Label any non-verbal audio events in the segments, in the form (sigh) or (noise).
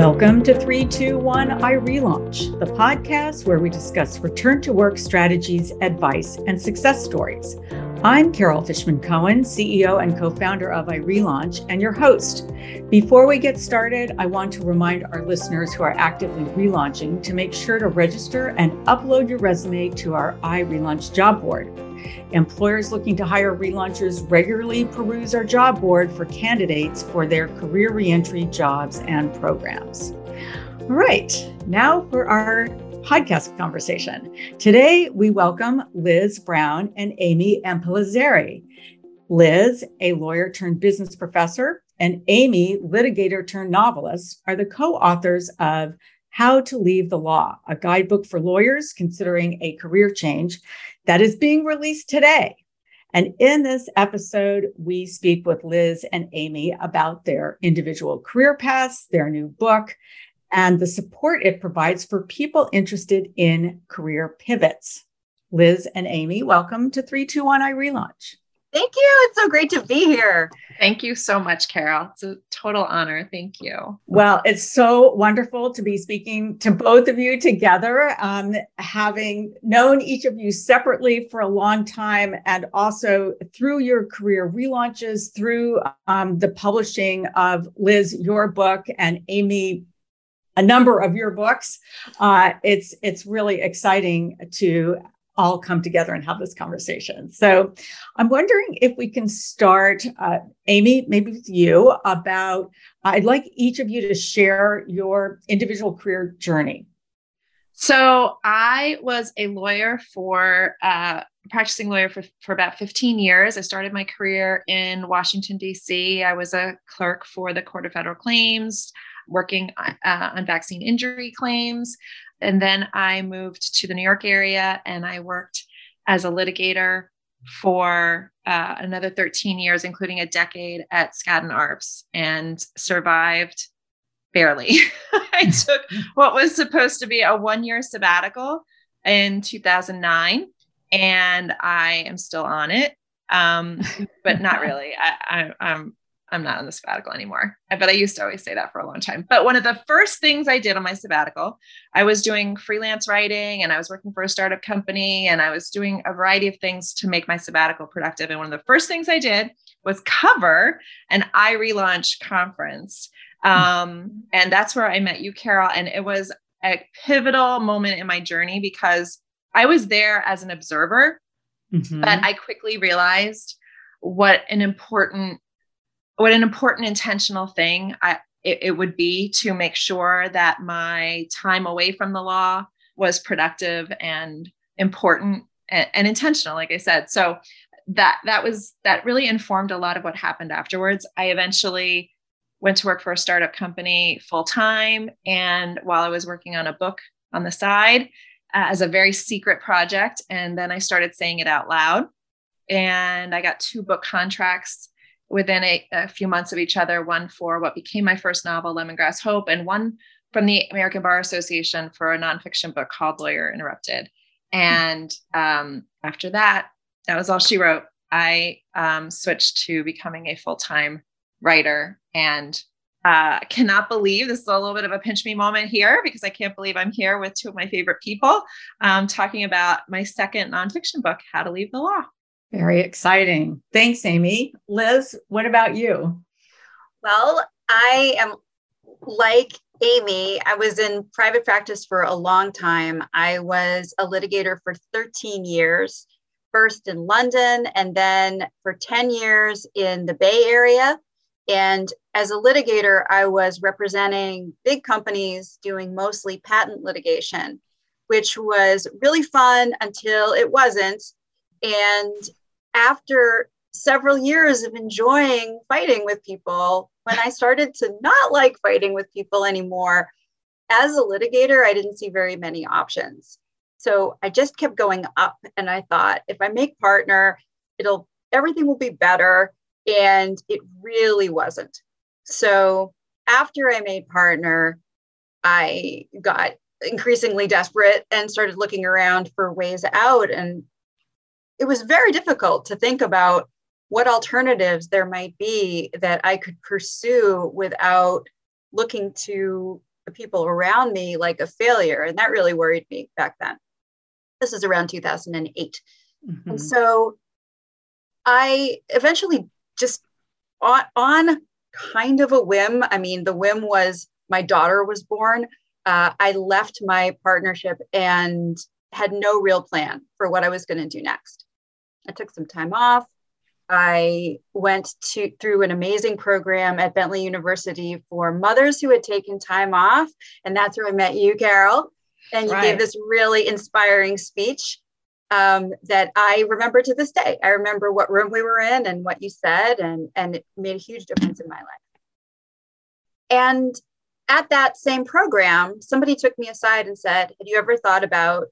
Welcome to 321 iRelaunch, the podcast where we discuss return to work strategies, advice, and success stories. I'm Carol Fishman Cohen, CEO and co founder of iRelaunch, and your host. Before we get started, I want to remind our listeners who are actively relaunching to make sure to register and upload your resume to our iRelaunch job board. Employers looking to hire relaunchers regularly peruse our job board for candidates for their career reentry jobs and programs. All right, now for our podcast conversation. Today, we welcome Liz Brown and Amy Impellizzeri. Liz, a lawyer turned business professor, and Amy, litigator turned novelist, are the co authors of How to Leave the Law, a guidebook for lawyers considering a career change that is being released today. And in this episode, we speak with Liz and Amy about their individual career paths, their new book, and the support it provides for people interested in career pivots. Liz and Amy, welcome to 321 iRelaunch. Thank you. It's so great to be here. Thank you so much, Carol. It's a total honor. Thank you. Well, it's so wonderful to be speaking to both of you together, um, having known each of you separately for a long time, and also through your career relaunches, through um, the publishing of Liz, your book, and Amy, a number of your books. Uh, it's it's really exciting to all come together and have this conversation. So I'm wondering if we can start, uh, Amy, maybe with you, about I'd like each of you to share your individual career journey. So I was a lawyer for uh, practicing lawyer for, for about 15 years. I started my career in Washington, D.C. I was a clerk for the Court of Federal Claims, working uh, on vaccine injury claims. And then I moved to the New York area and I worked as a litigator for uh, another 13 years, including a decade at Skadden Arps, and survived barely. (laughs) I took what was supposed to be a one year sabbatical in 2009, and I am still on it, um, but not (laughs) really. I, I, I'm I'm not on the sabbatical anymore. But I used to always say that for a long time. But one of the first things I did on my sabbatical, I was doing freelance writing and I was working for a startup company and I was doing a variety of things to make my sabbatical productive. And one of the first things I did was cover an iRelaunch conference. Um, and that's where I met you, Carol. And it was a pivotal moment in my journey because I was there as an observer, mm-hmm. but I quickly realized what an important what an important intentional thing I, it, it would be to make sure that my time away from the law was productive and important and, and, intentional like i said. So that that was that really informed a lot of what happened afterwards. I eventually went to work for a startup company full time and while i was working on a book on the side uh, as a very secret project and then i started saying it out loud. And i got two book contracts within a, a, few months of each other one for what became my first novel, Lemongrass Hope, and one from the American Bar Association for a nonfiction book called Lawyer Interrupted. And um, after that, that was all she wrote. I um, switched to becoming a full time writer and uh, cannot believe this is a little bit of a pinch me moment here because I can't believe I'm here with two of my favorite people um, talking about my second nonfiction book, How to Leave the Law. Very exciting. Thanks, Amy. Liz, what about you? Well, I am like Amy. I was in private practice for a long time. I was a litigator for 13 years, first in London and then for 10 years in the Bay Area. And as a litigator, I was representing big companies doing mostly patent litigation, which was really fun until it wasn't. And after several years of enjoying fighting with people, when I started to not like fighting with people anymore, as a litigator, I didn't see very many options. So I just kept going up and I thought if I make partner, it'll everything will be better. And it really wasn't. So after I made partner, I got increasingly desperate and started looking around for ways out. And it was very difficult to think about what alternatives there might be that I could pursue without looking to the people around me like a failure. And that really worried me back then. This is around 2008. Mm-hmm. And so I eventually just on, on kind of a whim, I mean, the whim was my daughter was born. Uh, I left my partnership and had no real plan for what I was going to do next. I took some time off. I went to through an amazing program at Bentley University for mothers who had taken time off, and that's where I met you, Carol. And you right. gave this really inspiring speech um, that I remember to this day. I remember what room we were in and what you said, and and it made a huge difference in my life. And at that same program, somebody took me aside and said, "Have you ever thought about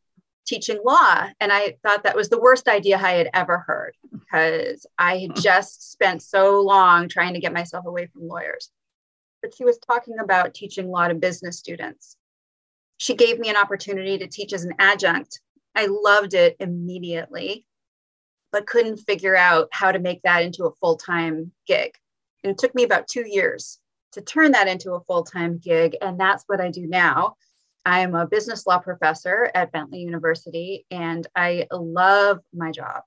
teaching law. And I thought that was the worst idea I had ever heard because I had hmm. just spent so long trying to get myself away from lawyers. But she was talking about teaching law to business students. She gave me an opportunity to teach as an adjunct. I loved it immediately, but couldn't figure out how to make that into a full time gig. And it took me about two years to turn that into a full time gig. And that's what I do now. I am a business law professor at Bentley University, and I love my job.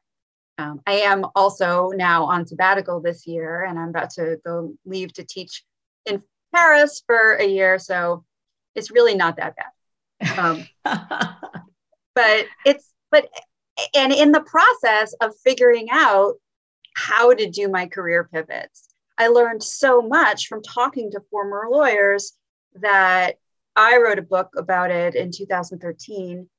Um, I am also now on sabbatical this year, and I'm about to go leave to teach in Paris for a year. So it's really not that bad. Um, (laughs) but it's, but, and in the process of figuring out how to do my career pivots, I learned so much from talking to former lawyers that I wrote a book about it in 2013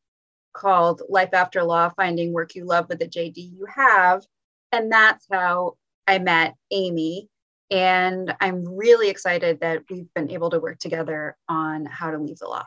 called Life After Law Finding Work You Love with the JD You Have. And that's how I met Amy. And I'm really excited that we've been able to work together on how to leave the law.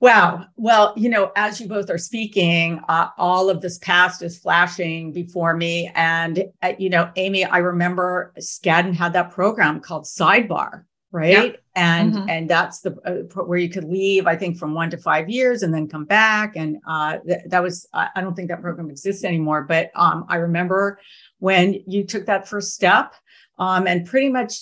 Wow. Well, you know, as you both are speaking, uh, all of this past is flashing before me. And, uh, you know, Amy, I remember Skadden had that program called Sidebar, right and mm-hmm. and that's the uh, where you could leave i think from one to five years and then come back and uh, th- that was i don't think that program exists anymore but um, i remember when you took that first step um, and pretty much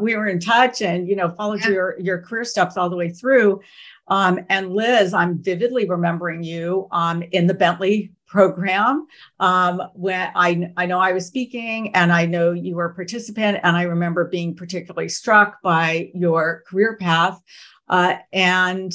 we were in touch and you know followed yeah. your your career steps all the way through um, and liz i'm vividly remembering you um, in the bentley program um, when I, I know I was speaking and I know you were a participant and I remember being particularly struck by your career path uh, and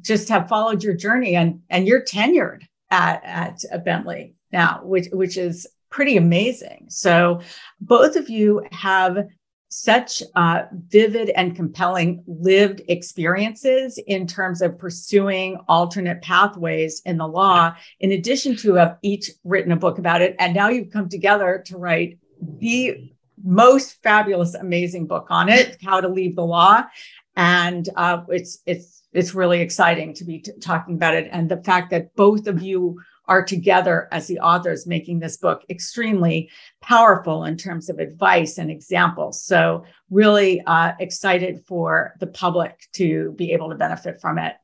just have followed your journey and and you're tenured at at Bentley now which which is pretty amazing. So both of you have such uh, vivid and compelling lived experiences in terms of pursuing alternate pathways in the law, in addition to have each written a book about it. And now you've come together to write the most fabulous, amazing book on it, How to Leave the Law. And uh, it's it's it's really exciting to be t- talking about it, and the fact that both of you are together as the authors making this book extremely powerful in terms of advice and examples. So, really uh, excited for the public to be able to benefit from it.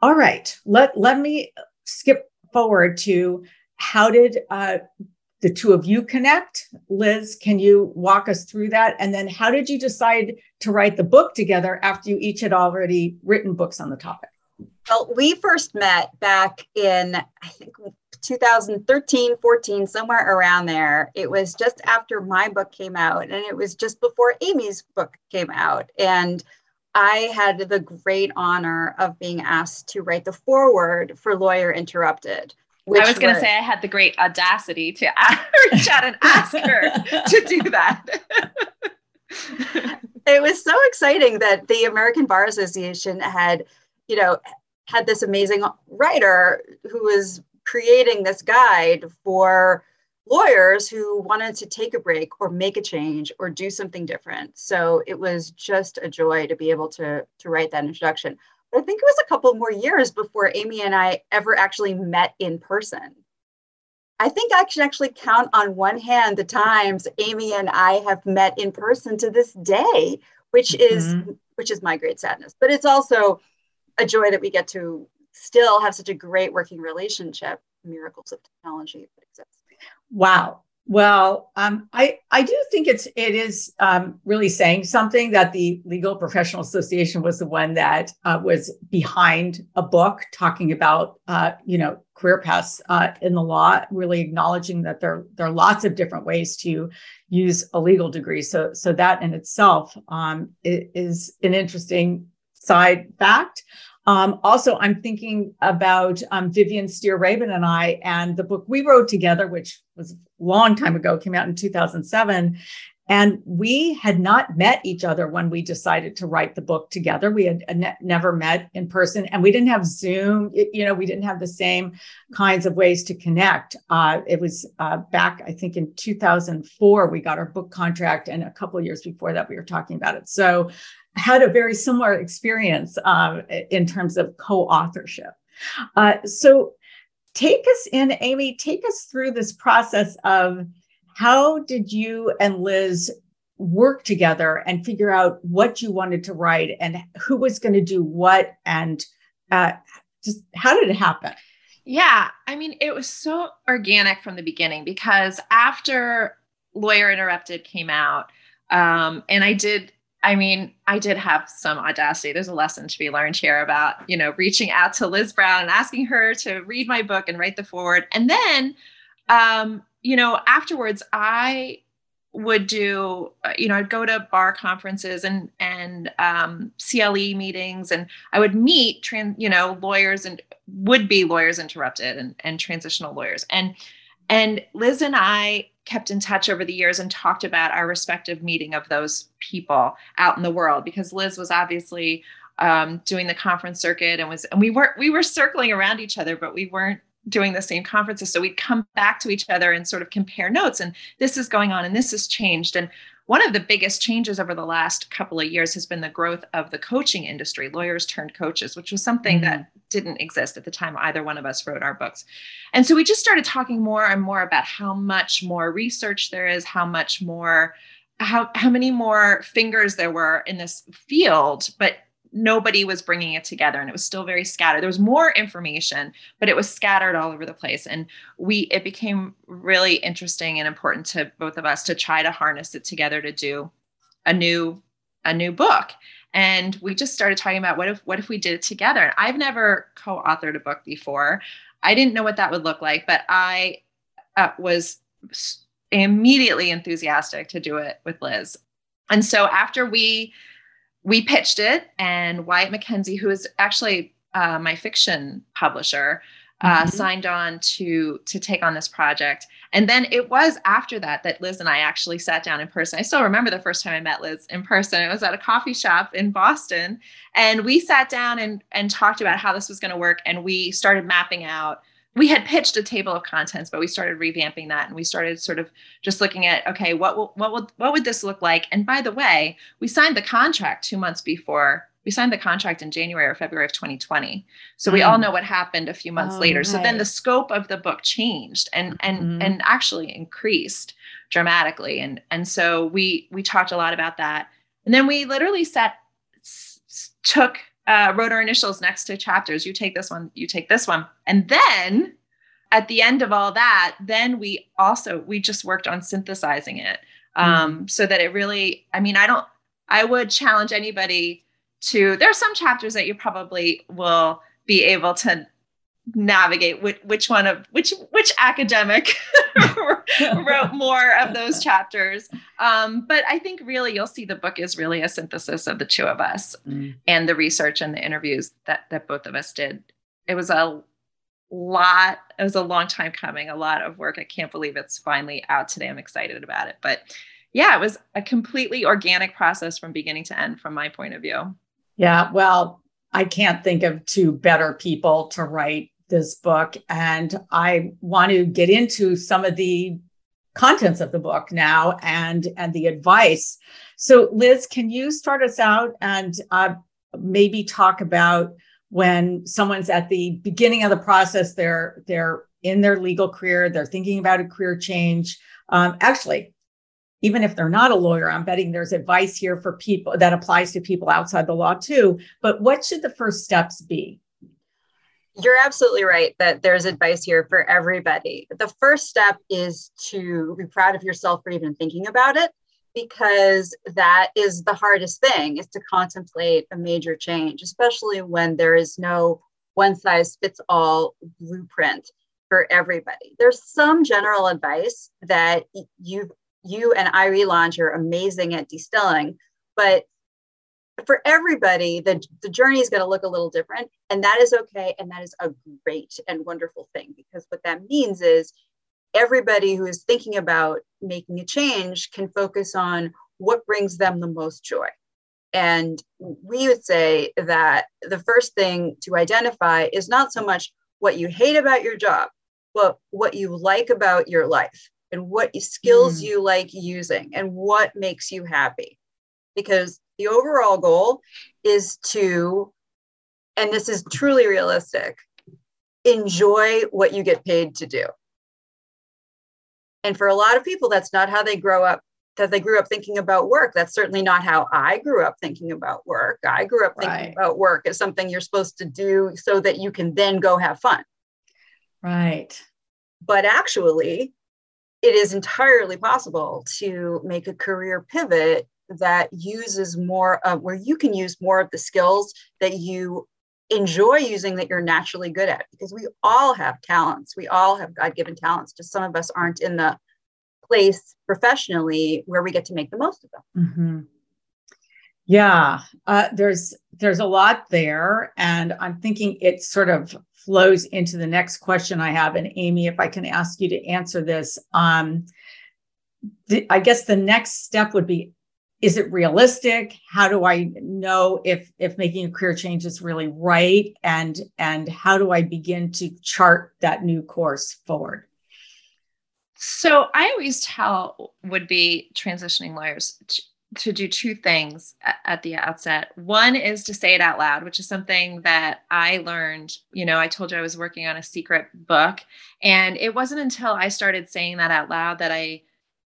All right, let, let me skip forward to how did uh, the two of you connect? Liz, can you walk us through that? And then how did you decide to write the book together after you each had already written books on the topic? Well, we first met back in, I think, 2013, 14, somewhere around there. It was just after my book came out, and it was just before Amy's book came out. And I had the great honor of being asked to write the foreword for Lawyer Interrupted. I was going to say I had the great audacity to (laughs) reach out and ask her to do that. (laughs) it was so exciting that the American Bar Association had, you know, had this amazing writer who was creating this guide for lawyers who wanted to take a break or make a change or do something different. So it was just a joy to be able to, to write that introduction. But I think it was a couple more years before Amy and I ever actually met in person. I think I can actually count on one hand the times Amy and I have met in person to this day, which mm-hmm. is which is my great sadness. But it's also a joy that we get to still have such a great working relationship. Miracles of technology that. Wow. Well, um, I I do think it's it is um, really saying something that the Legal Professional Association was the one that uh, was behind a book talking about uh, you know career paths uh, in the law, really acknowledging that there there are lots of different ways to use a legal degree. So so that in itself um, is an interesting side fact. Um, also, I'm thinking about um, Vivian Steir Rabin and I, and the book we wrote together, which was a long time ago, came out in 2007. And we had not met each other when we decided to write the book together. We had ne- never met in person, and we didn't have Zoom. It, you know, we didn't have the same kinds of ways to connect. Uh, it was uh, back, I think, in 2004, we got our book contract, and a couple years before that, we were talking about it. So had a very similar experience um, in terms of co-authorship. Uh, so take us in, Amy, take us through this process of how did you and Liz work together and figure out what you wanted to write and who was going to do what and uh, just how did it happen? Yeah, I mean, it was so organic from the beginning because after Lawyer Interrupted came out, um, and I did I mean, I did have some audacity. There's a lesson to be learned here about, you know, reaching out to Liz Brown and asking her to read my book and write the forward. And then, um, you know, afterwards, I would do, uh, you know, I'd go to bar conferences and and um, CLE meetings, and I would meet, trans, you know, lawyers and would be lawyers interrupted and and transitional lawyers, and and Liz and I kept in touch over the years and talked about our respective meeting of those people out in the world because Liz was obviously um, doing the conference circuit and was and we weren't we were circling around each other but we weren't doing the same conferences so we'd come back to each other and sort of compare notes and this is going on and this has changed and one of the biggest changes over the last couple of years has been the growth of the coaching industry, lawyers turned coaches, which was something mm-hmm. that didn't exist at the time either one of us wrote our books. And so we just started talking more and more about how much more research there is, how much more how how many more fingers there were in this field, but nobody was bringing it together and it was still very scattered. There was more information but it was scattered all over the place and we it became really interesting and important to both of us to try to harness it together to do a new a new book. And we just started talking about what if what if we did it together? And i've never co-authored a book before. I didn't know what that would look like but i uh, was immediately enthusiastic to do it with liz. And so after we we pitched it, and Wyatt-MacKenzie, who is actually uh, my fiction publisher, uh, mm-hmm. signed on to to take on this project. And then it was after that that Liz and I actually sat down in person. I still remember the first time I met Liz in person. It was at a coffee shop in Boston, and we sat down and and talked about how this was going to work. And we started mapping out we had pitched a table of contents, but we started revamping that and we started sort of just looking at okay, what will, what would what would this look like? And by the way, we signed the contract two months before. We signed the contract in January or February of 2020. So mm. we all mm. know what happened a few months oh, later. Right. So then the scope of the book changed and and mm-hmm. and actually increased dramatically. And and so we we talked a lot about that. And then we literally set took uh, wrote our initials next to chapters. You take this one, you take this one. And then at the end of all that, then we also, we just worked on synthesizing it um, mm-hmm. so that it really, I mean, I don't, I would challenge anybody to, there are some chapters that you probably will be able to navigate which, which one of which which academic (laughs) (laughs) wrote more of those chapters. Um, but i think really you'll see the book is really a synthesis of the two of us mm. and the research and the interviews that that both of us did. It was a lot it was a long time coming a lot of work. I can't believe it's finally out today. I'm excited about it. But yeah it was a completely organic process from beginning to end from my point of view. Yeah well I can't think of two better people to write this book. And I want to get into some of the contents of the book now and and the advice. So Liz, can you start us out and uh, maybe talk about when someone's at the beginning of the process, they're they're in their legal career, they're thinking about a career change. Um, actually, even if they're not a lawyer, I'm betting there's advice here for people that applies to people outside the law too. But what should the first steps be? You're absolutely right that there's advice here for everybody. The first step is to be proud of yourself for even thinking about it because that is the hardest thing is to contemplate a major change, especially when there is no one size fits all blueprint for everybody. There's some general advice that you you and I Launch are amazing at distilling, but for everybody, the, the journey is going to look a little different. And that is okay. And that is a great and wonderful thing because what that means is everybody who is thinking about making a change can focus on what brings them the most joy. And we would say that the first thing to identify is not so much what you hate about your job, but what you like about your life and what skills mm. you like using and what makes you happy. Because the overall goal is to, and this is truly realistic, enjoy what you get paid to do. And for a lot of people, that's not how they grow up, that they grew up thinking about work. That's certainly not how I grew up thinking about work. I grew up thinking right. about work as something you're supposed to do so that you can then go have fun. Right. But actually, it is entirely possible to make a career pivot that uses more of where you can use more of the skills that you enjoy using that you're naturally good at because we all have talents we all have god-given talents just some of us aren't in the place professionally where we get to make the most of them mm-hmm. yeah uh, there's there's a lot there and i'm thinking it sort of flows into the next question i have and amy if i can ask you to answer this um, the, i guess the next step would be is it realistic? How do i know if if making a career change is really right? And and how do i begin to chart that new course forward? So i always tell would be transitioning lawyers to, to do two things at, at the outset. One is to say it out loud which is something that i learned you know i told you i was working on a secret book. And it wasn't until i started saying that out loud that i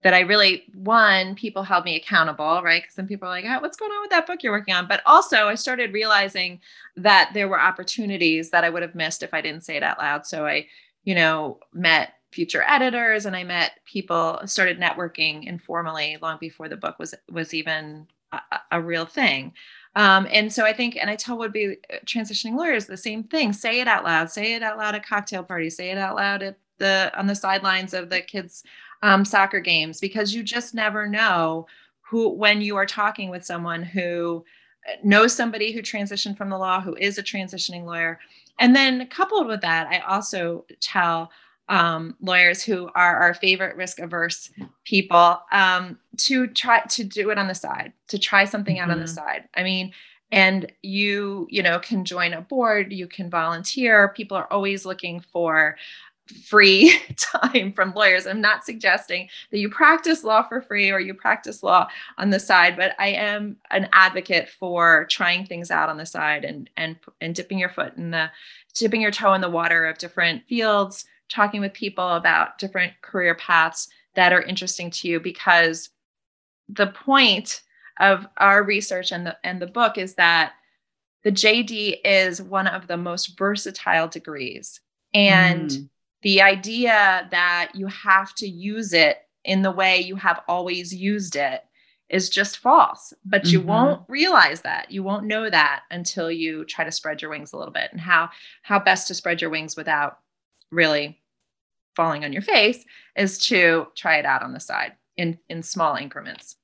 that I really, one, people held me accountable, right? Because some people are like, oh, what's going on with that book you're working on? But also, I started realizing that there were opportunities that I would have missed if I didn't say it out loud. So I, you know, met future editors and I met people, started networking informally long before the book was was even a, a real thing. Um, and so I think, and I tell would be uh, transitioning lawyers the same thing: say it out loud, say it out loud at cocktail parties, say it out loud at the on the sidelines of the kids' um, soccer games because you just never know who when you are talking with someone who uh, knows somebody who transitioned from the law who is a transitioning lawyer and then coupled with that i also tell um, lawyers who are our favorite risk averse people um, to try to do it on the side to try something mm-hmm. out on the mm-hmm. side i mean and you you know can join a board you can volunteer people are always looking for free (laughs) time from lawyers. I'm not suggesting that you practice law for free or you practice law on the side, but I am an advocate for trying things out on the side and and and dipping your foot in the dipping your toe in the water of different fields, talking with people about different career paths that are interesting to you because the point of our research and the and the book is that the JD is one of the most versatile degrees and mm the idea that you have to use it in the way you have always used it is just false. But you mm-hmm. won't realize that. You won't know that until you try to spread your wings a little bit. And how how best to spread your wings without really falling on your face is to try it out on the side in in small increments.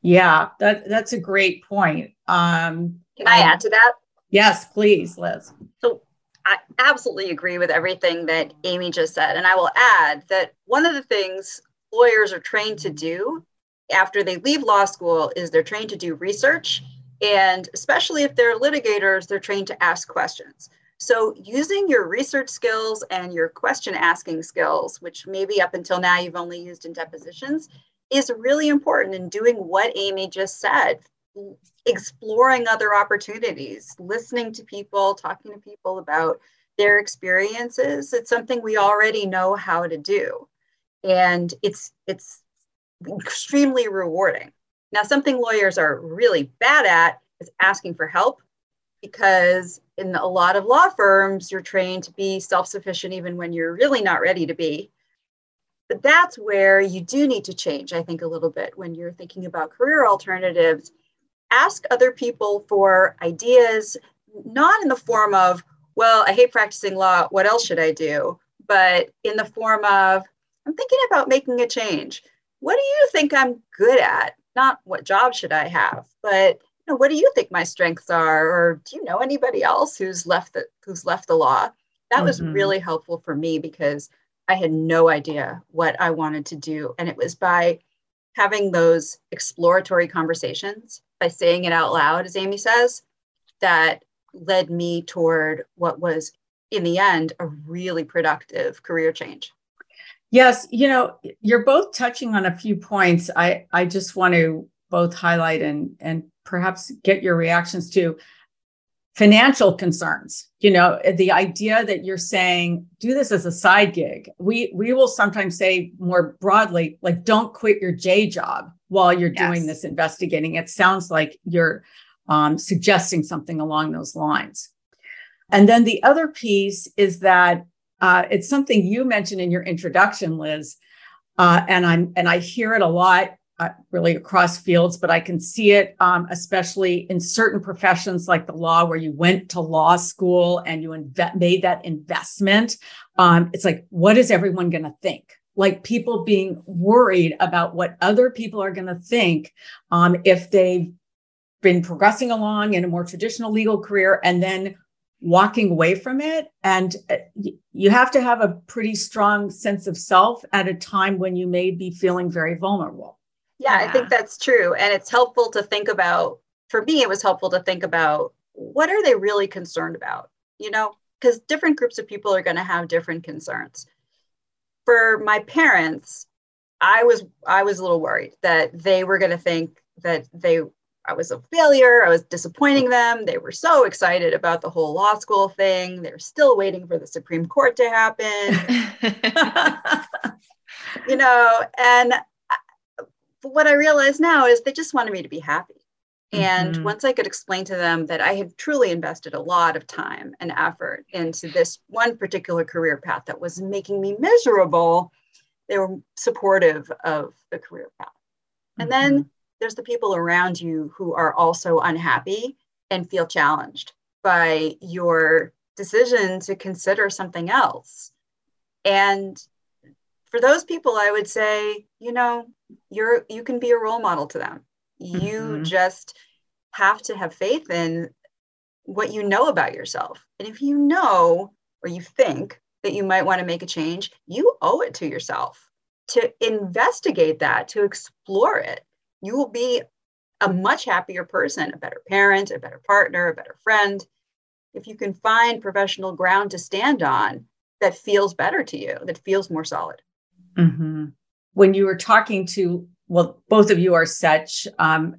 Yeah that that's a great point. Um can i add to that? Yes please liz. So I absolutely agree with everything that Amy just said. And I will add that one of the things lawyers are trained to do after they leave law school is they're trained to do research. And especially if they're litigators, they're trained to ask questions. So, using your research skills and your question asking skills, which maybe up until now you've only used in depositions, is really important in doing what Amy just said exploring other opportunities, listening to people, talking to people about their experiences. It's something we already know how to do. And it's it's extremely rewarding. Now, something lawyers are really bad at is asking for help because in a lot of law firms, you're trained to be self sufficient even when you're really not ready to be. But that's where you do need to change, I think, a little bit when you're thinking about career alternatives. Ask other people for ideas, not in the form of, well, I hate practicing law. What else should I do? But in the form of, I'm thinking about making a change. What do you think I'm good at? Not what job should I have, but you know, what do you think my strengths are? Or do you know anybody else who's left the who's left the law? That mm-hmm. was really helpful for me because I had no idea what I wanted to do. And it was by having those exploratory conversations, by saying it out loud, as Amy says, that led me toward what was, in the end, a really productive career change. Yes, you know, you're both touching on a few points. I, I just want to both highlight and, and perhaps get your reactions to financial concerns you know the idea that you're saying do this as a side gig we we will sometimes say more broadly like don't quit your j job while you're yes. doing this investigating it sounds like you're um, suggesting something along those lines and then the other piece is that uh, it's something you mentioned in your introduction liz uh, and i'm and i hear it a lot uh, really across fields, but I can see it, um, especially in certain professions like the law, where you went to law school and you inve- made that investment. Um, it's like, what is everyone going to think? Like people being worried about what other people are going to think um, if they've been progressing along in a more traditional legal career and then walking away from it. And uh, you have to have a pretty strong sense of self at a time when you may be feeling very vulnerable. Yeah, yeah, I think that's true. And it's helpful to think about, for me, it was helpful to think about what are they really concerned about? You know, because different groups of people are going to have different concerns. For my parents, I was I was a little worried that they were going to think that they I was a failure. I was disappointing them. They were so excited about the whole law school thing. They're still waiting for the Supreme Court to happen. (laughs) (laughs) you know, and what I realize now is they just wanted me to be happy. And mm-hmm. once I could explain to them that I had truly invested a lot of time and effort into this one particular career path that was making me miserable, they were supportive of the career path. Mm-hmm. And then mm-hmm. there's the people around you who are also unhappy and feel challenged by your decision to consider something else. And for those people, I would say, you know, you're you can be a role model to them. You mm-hmm. just have to have faith in what you know about yourself. And if you know or you think that you might want to make a change, you owe it to yourself to investigate that, to explore it. You will be a much happier person, a better parent, a better partner, a better friend. If you can find professional ground to stand on that feels better to you, that feels more solid. Mm-hmm. When you were talking to, well, both of you are such um,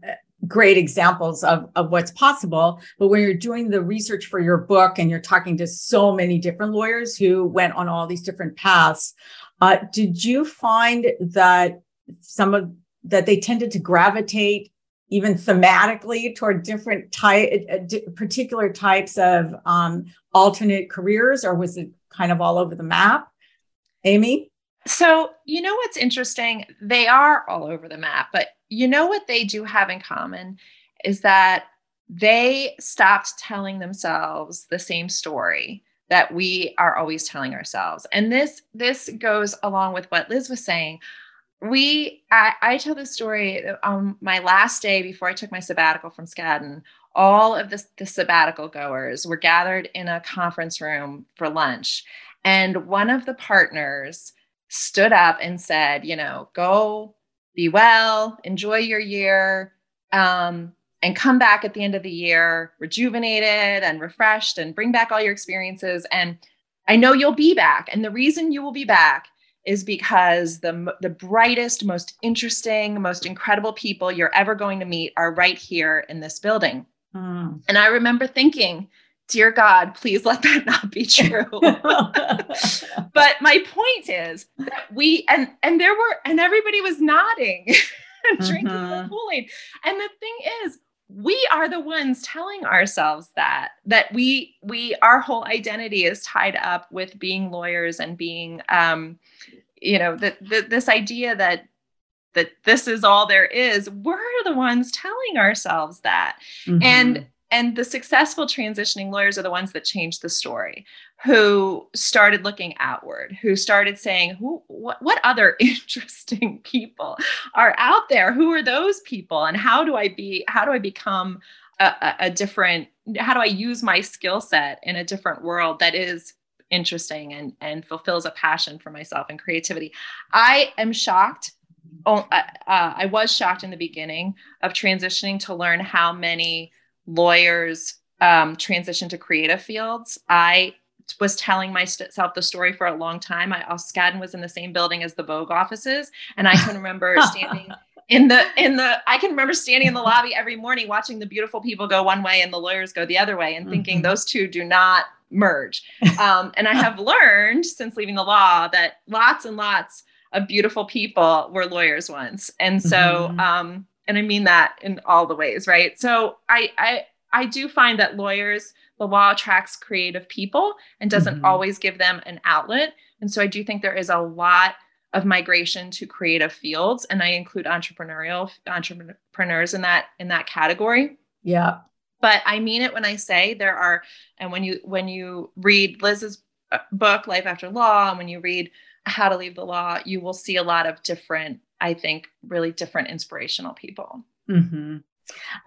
great examples of, of what's possible. But when you're doing the research for your book and you're talking to so many different lawyers who went on all these different paths, uh, did you find that some of that they tended to gravitate even thematically toward different type, uh, particular types of um, alternate careers, or was it kind of all over the map? Amy? So, you know what's interesting? They are all over the map, but you know what they do have in common is that they stopped telling themselves the same story that we are always telling ourselves. And this this goes along with what Liz was saying. We I, I tell this story on my last day before I took my sabbatical from Skadden. All of the, the sabbatical goers were gathered in a conference room for lunch. And one of the partners stood up and said, you know, go be well, enjoy your year, um, and come back at the end of the year rejuvenated and refreshed and bring back all your experiences. And I know you'll be back. And the reason you will be back is because the, the brightest, most interesting, most incredible people you're ever going to meet are right here in this building. Mm. And I remember thinking, dear God, please let that not be true. (laughs) but my point is that we and and there were and everybody was nodding (laughs) and drinking mm-hmm. the Kool-Aid. And the thing is, we are the ones telling ourselves that that we we our whole identity is tied up with being lawyers and being um you know that this idea that that this is all there is we're the ones telling ourselves that mm-hmm. and and the successful transitioning lawyers are the ones that change the story who started looking outward who started saying who what, what other (laughs) interesting people are out there? Who are those people? And how do i be how do i become a, a different how do i use my skill set in a different world that is interesting and and fulfills a passion for myself and creativity? I am shocked oh, uh, uh, i was shocked in the beginning of transitioning to learn how many lawyers um, transition to creative fields. I was telling myself the story for a long time. I Skadden was in the same building as the Vogue offices, and I can remember (laughs) standing in the in the I can remember standing in the lobby every morning watching the beautiful people go one way and the lawyers go the other way, and thinking mm-hmm. those two do not merge. (laughs) Um, and I have learned since leaving the law that lots and lots of beautiful people were lawyers once, and so. Mm-hmm. Um, and I mean that in all the ways, right? So I I I do find that lawyers, the law attracts creative people and doesn't mm-hmm. always give them an outlet. And so I do think there is a lot of migration to creative fields and I include entrepreneurial entrepreneurs in that in that category. Yeah. But I mean it when I say there are and when you when you read Liz's uh, book Life After Law and when you read How to Leave the Law, you will see a lot of different I think, really different inspirational people. Mm-hmm.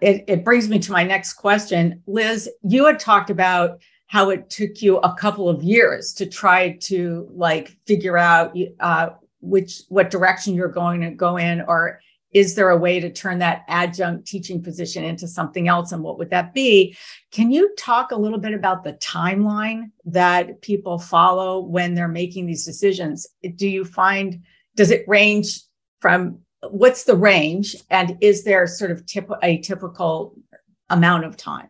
It, it brings me to my next question. Liz, you had talked about how it took you a couple of years to try to like figure out uh, which what direction you're going to go in or is there a way to turn that adjunct teaching position into something else and what would that be can you talk a little bit about the timeline that people follow when they're making these decisions do you find does it range from what's the range and is there sort of tip, a typical amount of time?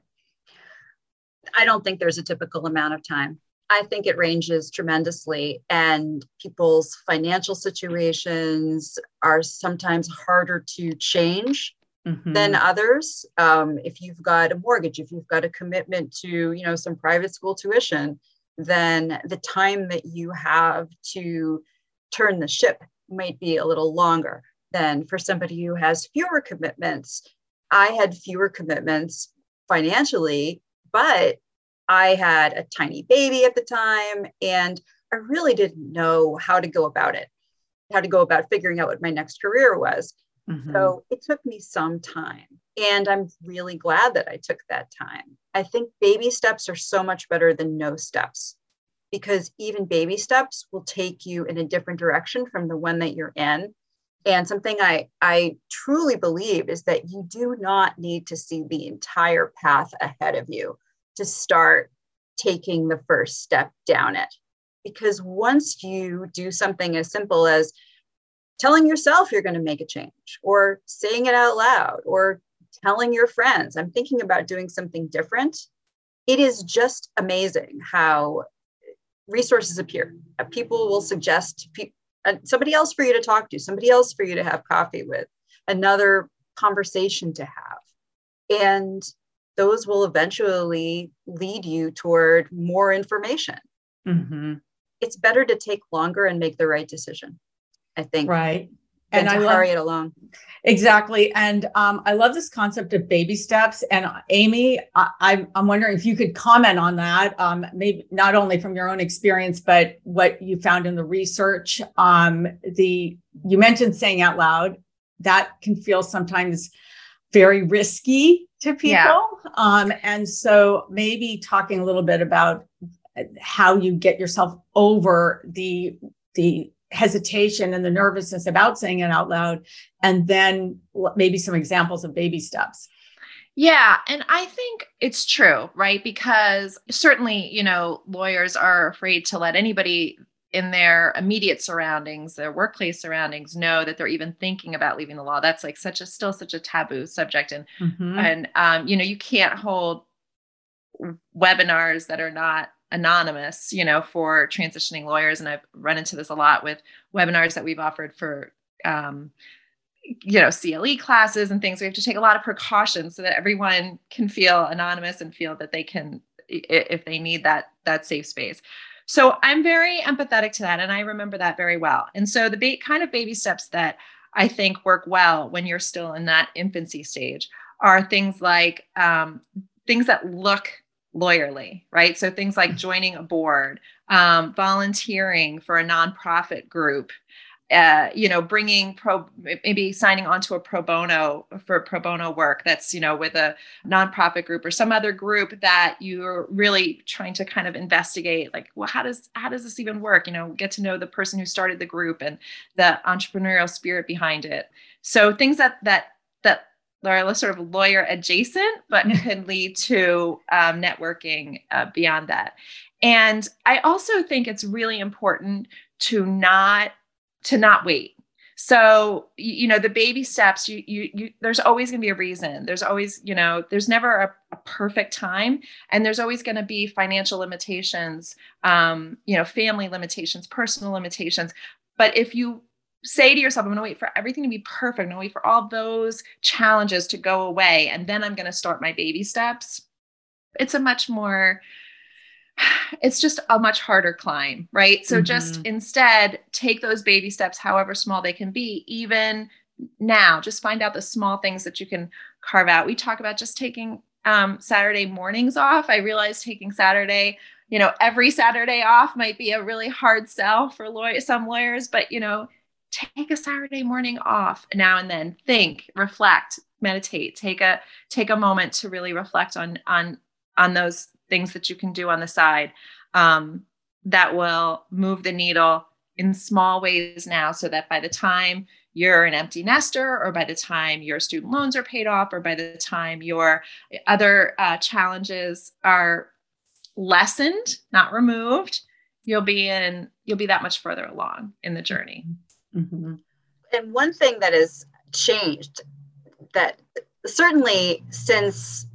I don't think there's a typical amount of time. I think it ranges tremendously and people's financial situations are sometimes harder to change mm-hmm. than others. Um, if you've got a mortgage if you've got a commitment to you know some private school tuition then the time that you have to turn the ship might be a little longer than for somebody who has fewer commitments. I had fewer commitments financially, but I had a tiny baby at the time and I really didn't know how to go about it, how to go about figuring out what my next career was. Mm-hmm. So it took me some time. And I'm really glad that I took that time. I think baby steps are so much better than no steps because even baby steps will take you in a different direction from the one that you're in. And something I, I truly believe is that you do not need to see the entire path ahead of you to start taking the first step down it. Because once you do something as simple as telling yourself you're going to make a change, or saying it out loud, or telling your friends, I'm thinking about doing something different, it is just amazing how resources appear. Uh, people will suggest pe- uh, somebody else for you to talk to, somebody else for you to have coffee with, another conversation to have. And those will eventually lead you toward more information. Mm-hmm. It's better to take longer and make the right decision, I think. Right and I hurry love, it along. Exactly. And um, I love this concept of baby steps. And Amy, I, am wondering if you could comment on that, um, maybe not only from your own experience, but what you found in the research. Um, the you mentioned saying out loud that can feel sometimes very risky to people. Yeah. Um, and so maybe talking a little bit about how you get yourself over the the hesitation and the nervousness about saying it out loud and then maybe some examples of baby steps yeah, and I think it's true, right? Because certainly, you know, lawyers are afraid to let anybody in their immediate surroundings, their workplace surroundings, know that they're even thinking about leaving the law. That's like such a still such a taboo subject, and mm-hmm. and um, you know, you can't hold webinars that are not anonymous, you know, for transitioning lawyers. And I've run into this a lot with webinars that we've offered for um, you know cle classes and things. We have to take a lot of precautions so that everyone can feel anonymous and feel that they can if they need that that safe space. So i'm very empathetic to that and i remember that very well. And so the ba- kind of baby steps that i think work well when you're still in that infancy stage are things like um, things that look lawyerly, right? So things like joining a board, um, volunteering for a nonprofit group, uh, you know, bringing pro, maybe signing on to a pro bono for pro bono work that's, you know, with a nonprofit group or some other group that you're really trying to kind of investigate, like, well, how does, how does this even work? You know, get to know the person who started the group and the entrepreneurial spirit behind it. So things that, that, are sort of lawyer adjacent, but can lead to um, networking uh, beyond that. And I also think it's really important to not to not wait. So, you know, the baby steps, you, you, you there's always going to be a reason. There's always, you know, there's never a, a perfect time. And there's always going to be financial limitations, um, you know, family limitations, personal limitations. But if you say to yourself, I'm going to wait for everything to be perfect. I'm going to wait for all those challenges to go away. And then I'm going to start my baby steps. It's a much more (sighs) it's just a much harder climb, right? So mm-hmm. just instead take those baby steps, however small they can be, even now. Just find out the small things that you can carve out. We talk about just taking um, Saturday mornings off. I realize taking Saturday, you know, every Saturday off might be a really hard sell for lawyer, some lawyers, but you know, take a Saturday morning off now and then. Think, reflect, meditate. Take a take a moment to really reflect on on on those things that you can do on the side um, that will move the needle in small ways now so that by the time you're an empty nester or by the time your student loans are paid off or by the time your other uh, challenges are lessened not removed you'll be in you'll be that much further along in the journey mm-hmm. and one thing that has changed that certainly since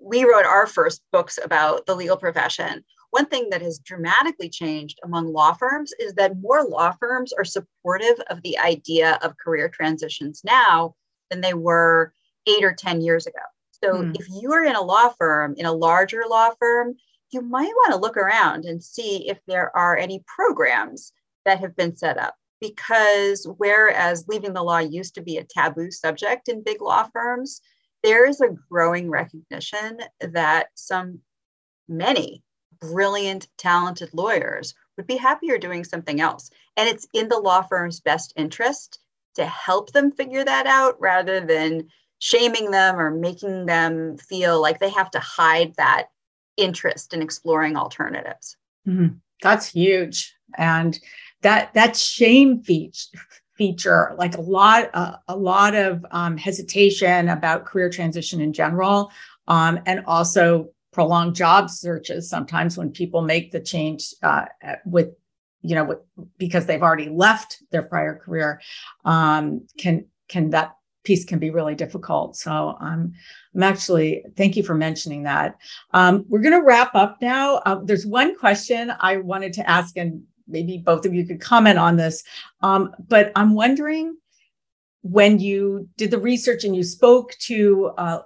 we wrote our first books about the legal profession, one thing that has dramatically changed among law firms is that more law firms are supportive of the idea of career transitions now than they were eight or 10 years ago. So hmm. if you are in a law firm, in a larger law firm, you might want to look around and see if there are any programs that have been set up. Because whereas leaving the law used to be a taboo subject in big law firms, there is a growing recognition that some, many brilliant, talented lawyers would be happier doing something else. And it's in the law firm's best interest to help them figure that out rather than shaming them or making them feel like they have to hide that interest in exploring alternatives. Mm-hmm. That's huge. And that that shame feature feature like a lot uh, a lot of um, hesitation about career transition in general um, and also prolonged job searches sometimes when people make the change uh, with you know with, because they've already left their prior career um, can can that piece can be really difficult. So um, i'm actually thank you for mentioning that. Um, we're going to wrap up now. Uh, there's one question i wanted to ask and maybe both of you could comment on this. Um, but I'm wondering when you did the research and you spoke to uh,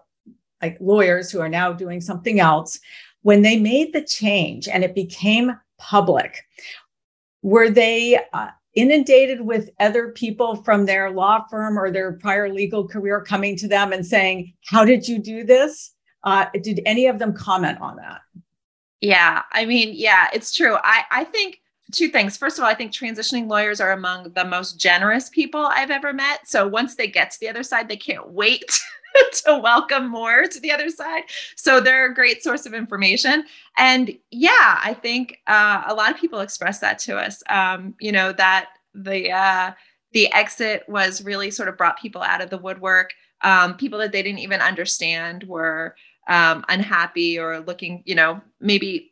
like lawyers who are now doing something else, when they made the change and it became public, were they uh, inundated with other people from their law firm or their prior legal career coming to them and saying, How did you do this? Uh, did any of them comment on that? Yeah, I mean, yeah, it's true. I, I think two things. First of all, I think transitioning lawyers are among the most generous people I've ever met. So once they get to the other side, they can't wait (laughs) to welcome more to the other side. So they're a great source of information. And yeah, I think uh, a lot of people express that to us. Um, you know that the uh, the exit was really sort of brought people out of the woodwork. Um, people that they didn't even understand were um, unhappy or looking, you know, maybe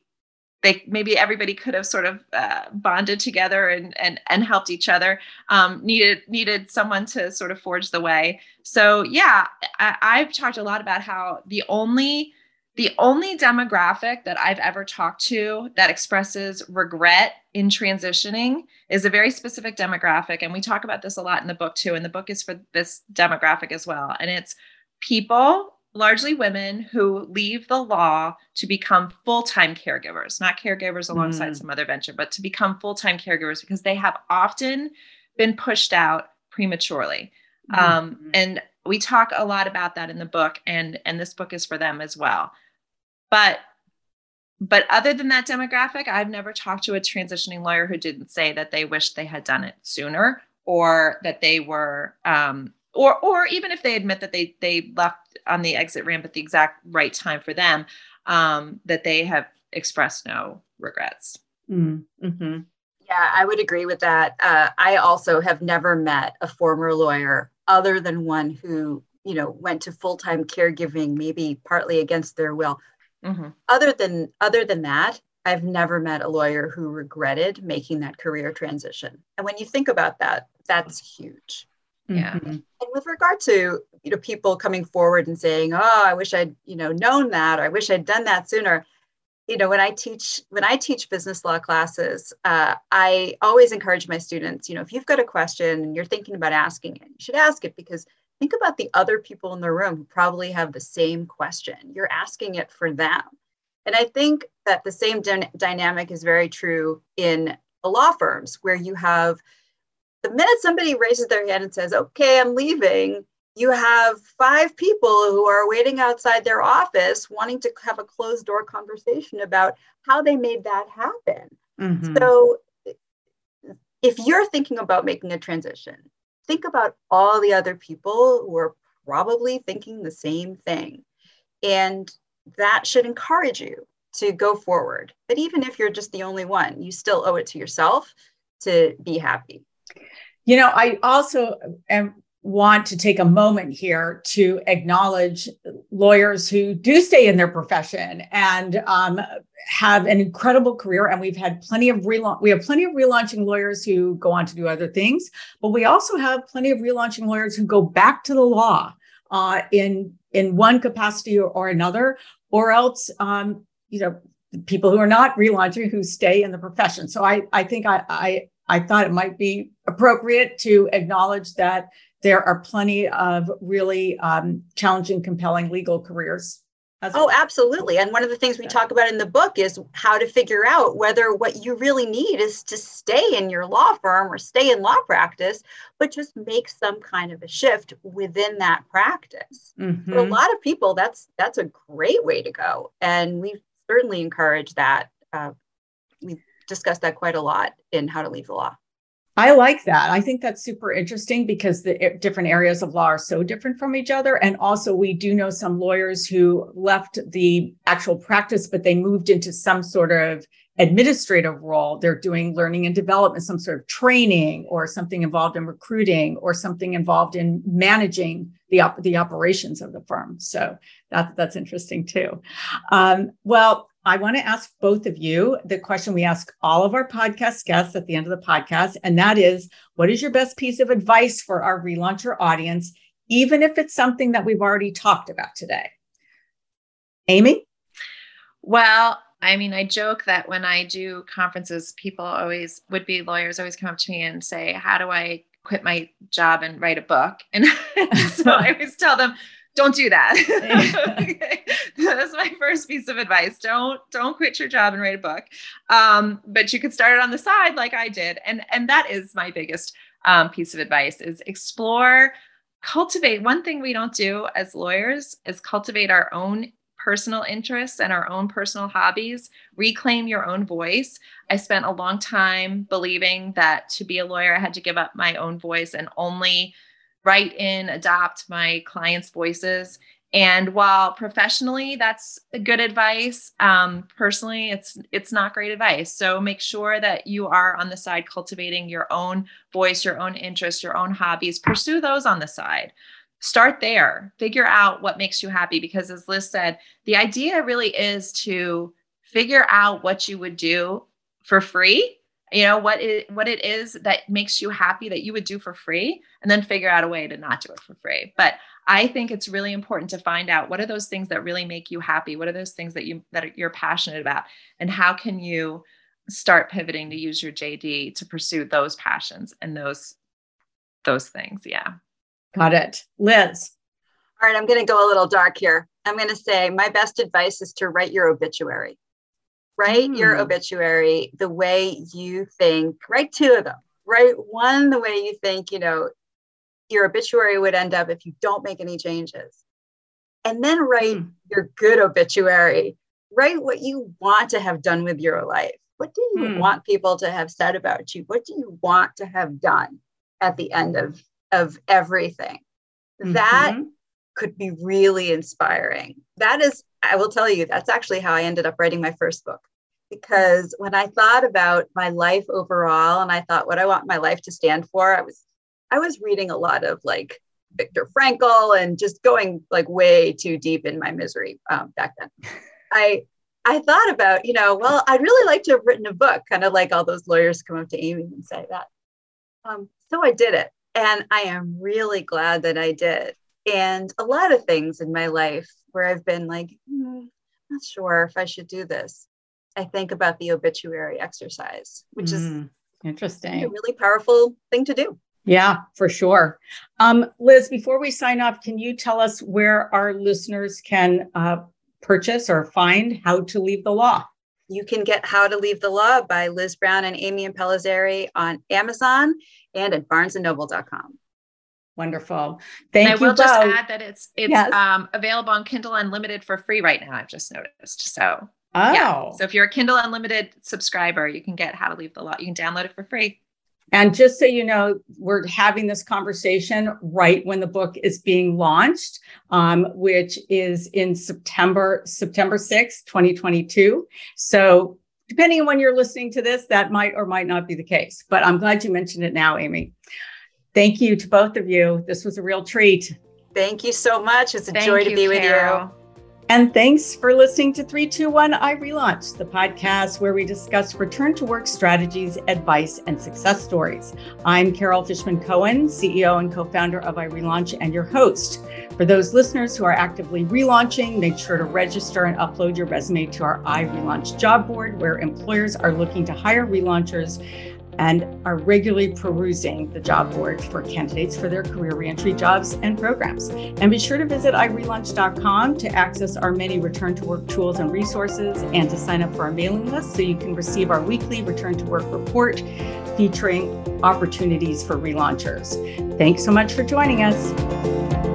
they maybe everybody could have sort of uh, bonded together and and and helped each other um, needed needed someone to sort of forge the way so yeah I, i've talked a lot about how the only The only demographic that I've ever talked to that expresses regret in transitioning is a very specific demographic. And we talk about this a lot in the book too. And the book is for this demographic as well. And it's people, largely women, who leave the law to become full time caregivers, not caregivers alongside mm. some other venture, but to become full time caregivers because they have often been pushed out prematurely. Mm-hmm. Um, and we talk a lot about that in the book, and and this book is for them as well. But but other than that demographic, I've never talked to a transitioning lawyer who didn't say that they wished they had done it sooner or that they were um, or or even if they admit that they they left on the exit ramp at the exact right time for them, um, that they have expressed no regrets. Mm-hmm. Yeah, I would agree with that. Uh, I also have never met a former lawyer other than one who you know went to full-time caregiving maybe partly against their will Mm-hmm. Other than other than that, I've never met a lawyer who regretted making that career transition. And when you think about that, that's huge. Yeah. Mm-hmm. And with regard to you know people coming forward and saying, "Oh, I wish I'd you know known that," or "I wish I'd done that sooner." You know, when I teach when I teach business law classes, uh, I always encourage my students. You know, if you've got a question and you're thinking about asking it, you should ask it because think about the other people in the room who probably have the same question. You're asking it for them. And I think that the same dy- dynamic is very true in law firms where you have the minute somebody raises their hand and says, okay, I'm leaving, you have five people who are waiting outside their office wanting to have a closed door conversation about how they made that happen. Mm-hmm. So if you're thinking about making a transition, think about all the other people who are probably thinking the same thing. And that should encourage you to go forward. But even if you're just the only one, you still owe it to yourself to be happy. You know, I also am want to take a moment here to acknowledge lawyers who do stay in their profession and um, have an incredible career. And we've had plenty of relaunch. We have plenty of relaunching lawyers who go on to do other things, but we also have plenty of relaunching lawyers who go back to the law uh, in in one capacity or, or another, or else, um, you know, people who are not relaunching who stay in the profession. So I I think I I I thought it might be appropriate to acknowledge that there are plenty of really um, challenging, compelling legal careers. Oh, absolutely. And one of the things we talk about in the book is how to figure out whether what you really need is to stay in your law firm or stay in law practice, but just make some kind of a shift within that practice. Mm-hmm. For a lot of people, that's that's a great way to go, and we certainly encourage that. Uh, we discussed that quite a lot in How to Leave the Law. I like that. I think that's super interesting because the different areas of law are so different from each other. And also, we do know some lawyers who left the actual practice, but they moved into some sort of administrative role. They're doing learning and development, some sort of training, or something involved in recruiting, or something involved in managing the op- the operations of the firm. So that that's interesting too. Um, well, I want to ask both of you the question we ask all of our podcast guests at the end of the podcast. And that is what is your best piece of advice for our relauncher audience, even if it's something that we've already talked about today? Amy? Well, I mean, I joke that when I do conferences, people always would be lawyers always come up to me and say, How do I quit my job and write a book? (laughs) And (laughs) so I always tell them, don't do that. (laughs) (laughs) okay. That's my first piece of advice. Don't don't quit your job and write a book. Um, but you could start it on the side like I did. And and that is my biggest um, piece of advice is explore, cultivate. One thing we don't do as lawyers is cultivate our own personal interests and our own personal hobbies, reclaim your own voice. I spent a long time believing that to be a lawyer, I had to give up my own voice and only write in, adopt my clients' voices. And while professionally that's good advice, um, personally it's it's not great advice. So make sure that you are on the side cultivating your own voice, your own interests, your own hobbies. Pursue those on the side. Start there. Figure out what makes you happy because as Liz said, the idea really is to figure out what you would do for free you know what it what it is that makes you happy that you would do for free and then figure out a way to not do it for free. But i think it's really important to find out what are those things that really make you happy? What are those things that you that you're passionate about? And how can you start pivoting to use your jd to pursue those passions and those those things? Yeah. Got it. Liz. All right i'm going to go a little dark here. I'm going to say my best advice is to write your obituary write mm. your hmm. obituary the way you think, write two of them. Write one the way you think, you know, your obituary would end up if you don't make any changes. And then write mm. your good obituary. Write what you want to have done with your life. What do you mm. want people to have said about you? What do you want to have done at the end of, of everything? Mm-hmm. That could be really inspiring. That is, I will tell you, that's actually how I ended up writing my first book because when I thought about my life overall and I thought what I want my life to stand for, I was I was reading a lot of like Viktor Frankl and just going like way too deep in my misery um, back then. (laughs) I I thought about, you know, well, I'd really like to have written a book, kind of like all those lawyers come up to Amy and say that. Um, so I did it. And I am really glad that I did. And a lot of things in my life where I've been like, mm, not sure if I should do this. I think about the obituary exercise, which mm, is interesting. A really powerful thing to do. Yeah, for sure. Um, Liz, before we sign off, can you tell us where our listeners can uh, purchase or find How to Leave the Law? You can get How to Leave the Law by Liz Brown and Amy Impellizzeri on Amazon and at barnesandnoble.com. Wonderful. Thank and you. I will both. just add that it's it's yes. um, available on Kindle Unlimited for free right now. I've just noticed. So Oh. Yeah. So if you're a Kindle Unlimited subscriber, you can get How to Leave the Law. You can download it for free. And just so you know, we're having this conversation right when the book is being launched, um, which is in September, September 6th, 2022. So depending on when you're listening to this, that might or might not be the case. But I'm glad you mentioned it now, Amy. Thank you to both of you. This was a real treat. Thank you so much. It's a Thank joy to be with you. And thanks for listening to 321 iRelaunch, the podcast where we discuss return to work strategies, advice, and success stories. I'm Carol Fishman Cohen, CEO and co founder of iRelaunch, and your host. For those listeners who are actively relaunching, make sure to register and upload your resume to our iRelaunch job board, where employers are looking to hire relaunchers and are regularly perusing the job board for candidates for their career reentry jobs and programs. And be sure to visit irelaunch.com to access our many return to work tools and resources and to sign up for our mailing list so you can receive our weekly return to work report featuring opportunities for relaunchers. Thanks so much for joining us.